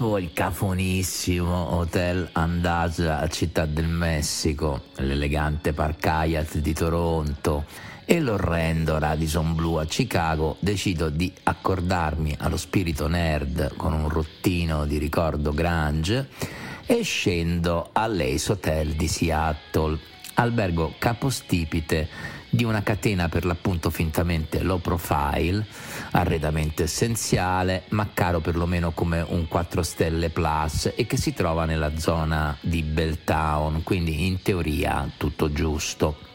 Dopo il cafonissimo Hotel Andaz a Città del Messico, l'elegante Park Hyatt di Toronto e l'orrendo Radisson Blue a Chicago, decido di accordarmi allo spirito nerd con un rottino di ricordo grunge e scendo all'Ace Hotel di Seattle, albergo capostipite di una catena per l'appunto fintamente low profile, arredamento essenziale, ma caro perlomeno come un 4 stelle plus e che si trova nella zona di Belltown, quindi in teoria tutto giusto.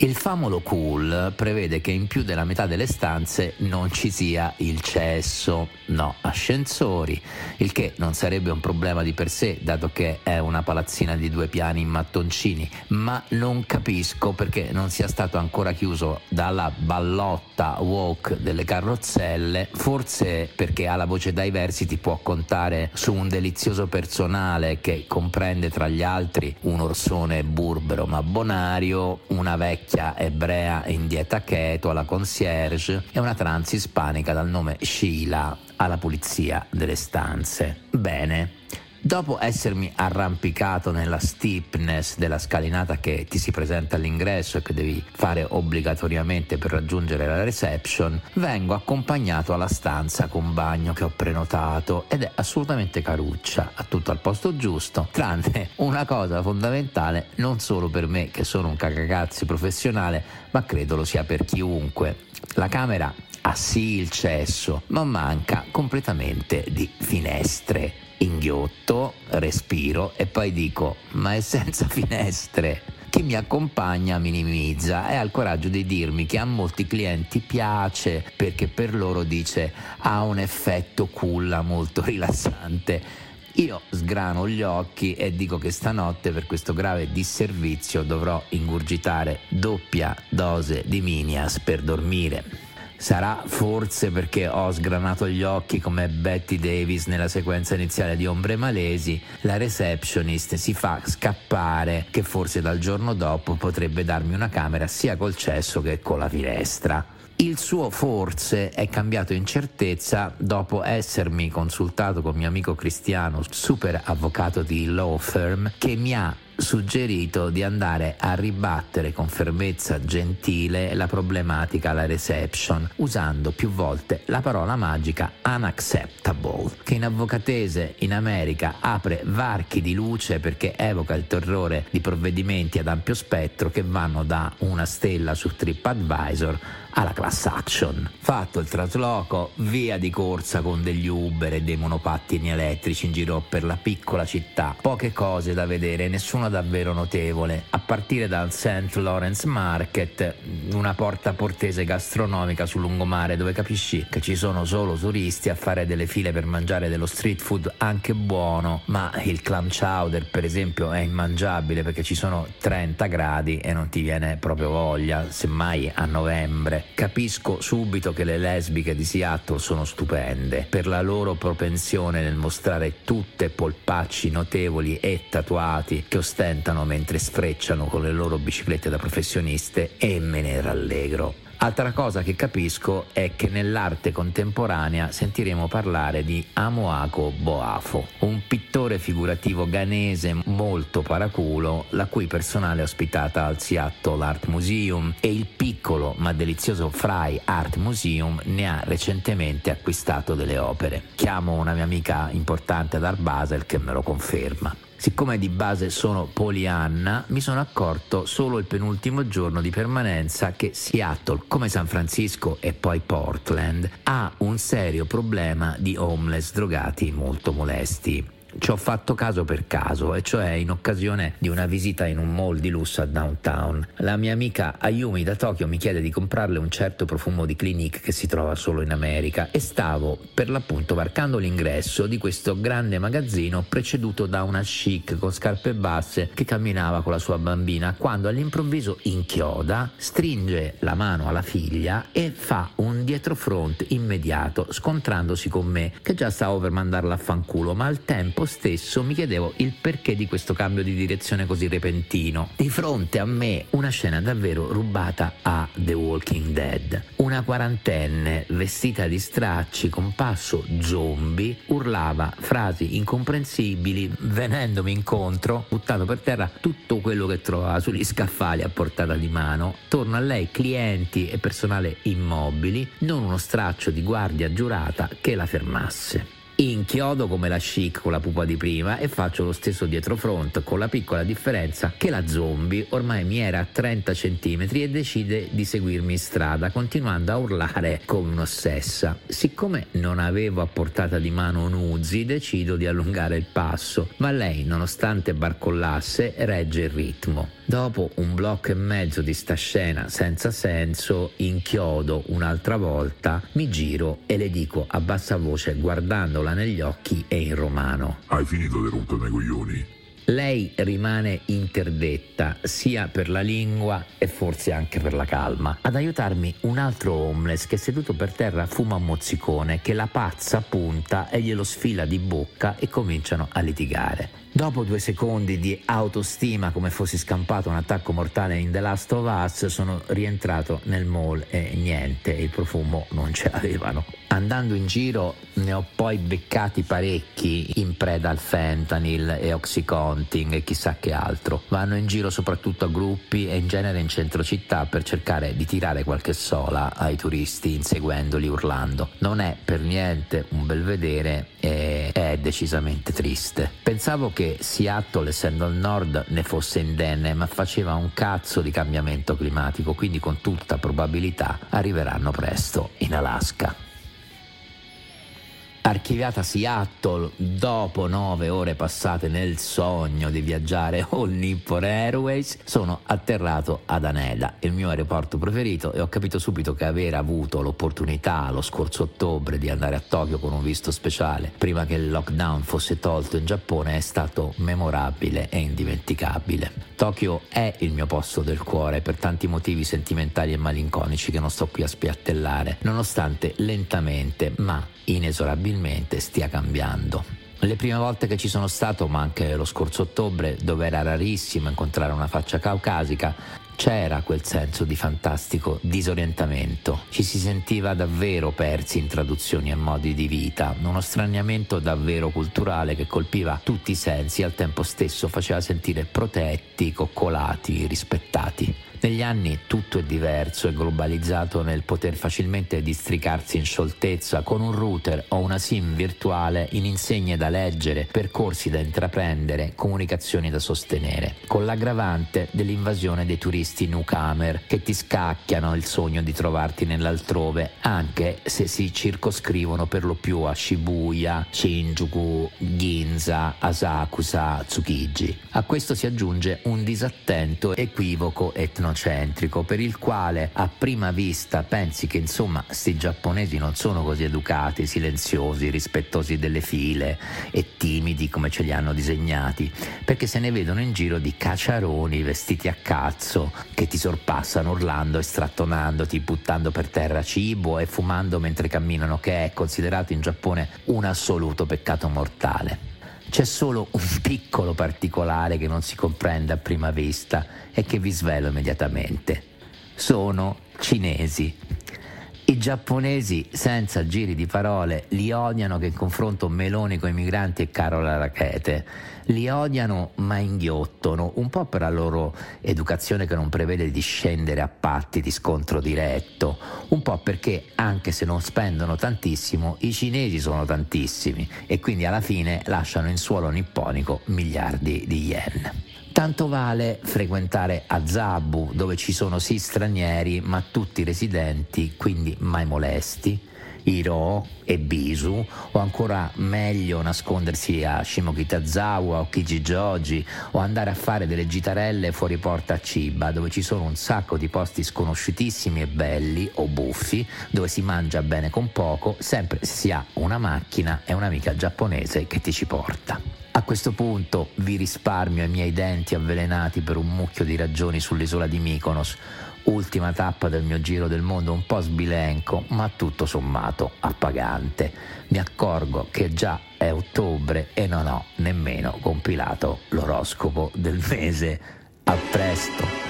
Il famolo cool prevede che in più della metà delle stanze non ci sia il cesso, no ascensori, il che non sarebbe un problema di per sé, dato che è una palazzina di due piani in mattoncini, ma non capisco perché non sia stato ancora chiuso dalla ballotta walk delle carrozzelle, forse perché alla voce Diversity può contare su un delizioso personale che comprende tra gli altri un orsone burbero ma bonario, una vecchia vecchia ebrea in dieta keto alla concierge e una trans ispanica dal nome Sheila alla pulizia delle stanze. Bene. Dopo essermi arrampicato nella steepness della scalinata che ti si presenta all'ingresso e che devi fare obbligatoriamente per raggiungere la reception, vengo accompagnato alla stanza con bagno che ho prenotato ed è assolutamente caruccia, ha tutto al posto giusto, tranne una cosa fondamentale non solo per me che sono un cagacazzi professionale, ma credo lo sia per chiunque. La camera ha sì il cesso, ma manca completamente di finestre inghiotto, respiro e poi dico ma è senza finestre. Chi mi accompagna minimizza e ha il coraggio di dirmi che a molti clienti piace perché per loro dice ha un effetto culla molto rilassante. Io sgrano gli occhi e dico che stanotte per questo grave disservizio dovrò ingurgitare doppia dose di Minias per dormire. Sarà forse perché ho sgranato gli occhi come Betty Davis nella sequenza iniziale di Ombre Malesi, la receptionist si fa scappare che forse dal giorno dopo potrebbe darmi una camera sia col cesso che con la finestra. Il suo forse è cambiato in certezza dopo essermi consultato con mio amico Cristiano, super avvocato di law firm, che mi ha suggerito di andare a ribattere con fermezza gentile la problematica alla reception usando più volte la parola magica unacceptable che in avvocatese in America apre varchi di luce perché evoca il terrore di provvedimenti ad ampio spettro che vanno da una stella su TripAdvisor alla class action. Fatto il trasloco, via di corsa con degli Uber e dei monopattini elettrici in giro per la piccola città. Poche cose da vedere, davvero notevole. A partire dal St. Lawrence Market, una porta portese gastronomica sul lungomare dove capisci che ci sono solo turisti a fare delle file per mangiare dello street food anche buono, ma il clam chowder per esempio è immangiabile perché ci sono 30 gradi e non ti viene proprio voglia, semmai a novembre. Capisco subito che le lesbiche di Seattle sono stupende per la loro propensione nel mostrare tutte polpacci notevoli e tatuati che ostentano mentre sfrecciano con le loro biciclette da professioniste e me ne rallegro. Altra cosa che capisco è che nell'arte contemporanea sentiremo parlare di Amoako Boafo, un pittore figurativo ghanese molto paraculo, la cui personale è ospitata al Seattle Art Museum e il piccolo ma delizioso Fry Art Museum ne ha recentemente acquistato delle opere. Chiamo una mia amica importante ad Art Basel che me lo conferma. Siccome di base sono polianna, mi sono accorto solo il penultimo giorno di permanenza che Seattle, come San Francisco e poi Portland, ha un serio problema di homeless drogati molto molesti. Ci ho fatto caso per caso, e cioè in occasione di una visita in un mall di lusso a downtown. La mia amica Ayumi da Tokyo mi chiede di comprarle un certo profumo di Clinique che si trova solo in America e stavo per l'appunto varcando l'ingresso di questo grande magazzino preceduto da una chic con scarpe basse che camminava con la sua bambina quando all'improvviso inchioda, stringe la mano alla figlia e fa un dietrofront immediato scontrandosi con me che già stavo per mandarla a fanculo ma al tempo stesso mi chiedevo il perché di questo cambio di direzione così repentino. Di fronte a me una scena davvero rubata a The Walking Dead. Una quarantenne vestita di stracci con passo zombie urlava frasi incomprensibili venendomi incontro, buttando per terra tutto quello che trovava sugli scaffali a portata di mano. Torno a lei clienti e personale immobili, non uno straccio di guardia giurata che la fermasse inchiodo come la chic con la pupa di prima e faccio lo stesso dietro front con la piccola differenza che la zombie ormai mi era a 30 cm e decide di seguirmi in strada continuando a urlare come un'ossessa. Siccome non avevo a portata di mano un Uzi decido di allungare il passo ma lei nonostante barcollasse regge il ritmo. Dopo un blocco e mezzo di sta scena senza senso, inchiodo un'altra volta, mi giro e le dico a bassa voce guardandola negli occhi e in romano. Hai finito di rompere i coglioni? Lei rimane interdetta sia per la lingua e forse anche per la calma. Ad aiutarmi un altro homeless che seduto per terra fuma un mozzicone che la pazza punta e glielo sfila di bocca e cominciano a litigare. Dopo due secondi di autostima come fossi scampato un attacco mortale in The Last of Us sono rientrato nel mall e niente, il profumo non ce l'avevano. Andando in giro ne ho poi beccati parecchi in preda al fentanyl e oxycontin e chissà che altro. Vanno in giro soprattutto a gruppi e in genere in centro città per cercare di tirare qualche sola ai turisti inseguendoli urlando. Non è per niente un bel vedere e è decisamente triste. Pensavo che Seattle, essendo al nord, ne fosse indenne, ma faceva un cazzo di cambiamento climatico, quindi con tutta probabilità arriveranno presto in Alaska archiviata Seattle dopo nove ore passate nel sogno di viaggiare All Nippon Airways, sono atterrato ad Aneda, il mio aeroporto preferito, e ho capito subito che aver avuto l'opportunità lo scorso ottobre di andare a Tokyo con un visto speciale, prima che il lockdown fosse tolto in Giappone, è stato memorabile e indimenticabile. Tokyo è il mio posto del cuore per tanti motivi sentimentali e malinconici che non sto qui a spiattellare, nonostante lentamente ma inesorabilmente stia cambiando. Le prime volte che ci sono stato, ma anche lo scorso ottobre, dove era rarissimo incontrare una faccia caucasica, c'era quel senso di fantastico disorientamento. Ci si sentiva davvero persi in traduzioni e modi di vita, uno straniamento davvero culturale che colpiva tutti i sensi e al tempo stesso faceva sentire protetti, coccolati, rispettati. Negli anni tutto è diverso e globalizzato nel poter facilmente districarsi in scioltezza con un router o una SIM virtuale in insegne da leggere, percorsi da intraprendere, comunicazioni da sostenere, con l'aggravante dell'invasione dei turisti newcomer che ti scacchiano il sogno di trovarti nell'altrove, anche se si circoscrivono per lo più a Shibuya, Shinjuku, Ginza, Asakusa, Tsukiji. A questo si aggiunge un disattento equivoco etno etnocentrico per il quale a prima vista pensi che insomma sti giapponesi non sono così educati, silenziosi, rispettosi delle file e timidi come ce li hanno disegnati, perché se ne vedono in giro di cacciaroni vestiti a cazzo che ti sorpassano urlando e strattonandoti, buttando per terra cibo e fumando mentre camminano, che è considerato in Giappone un assoluto peccato mortale. C'è solo un piccolo particolare che non si comprende a prima vista e che vi svelo immediatamente. Sono cinesi. I giapponesi, senza giri di parole, li odiano che in confronto Meloni con i migranti è caro la rachete. Li odiano ma inghiottono, un po' per la loro educazione che non prevede di scendere a patti di scontro diretto, un po' perché anche se non spendono tantissimo, i cinesi sono tantissimi e quindi alla fine lasciano in suolo nipponico miliardi di yen. Tanto vale frequentare Azabu, dove ci sono sì stranieri, ma tutti residenti, quindi mai molesti, Hiro e Bisu, o ancora meglio nascondersi a Shimokitazawa o Kijijoji, o andare a fare delle gitarelle fuori porta a Chiba, dove ci sono un sacco di posti sconosciutissimi e belli, o buffi, dove si mangia bene con poco, sempre se si ha una macchina e un'amica giapponese che ti ci porta. A questo punto vi risparmio i miei denti avvelenati per un mucchio di ragioni sull'isola di Mykonos. ultima tappa del mio giro del mondo, un po' sbilenco, ma tutto sommato appagante. Mi accorgo che già è ottobre e non ho nemmeno compilato l'oroscopo del mese. A presto!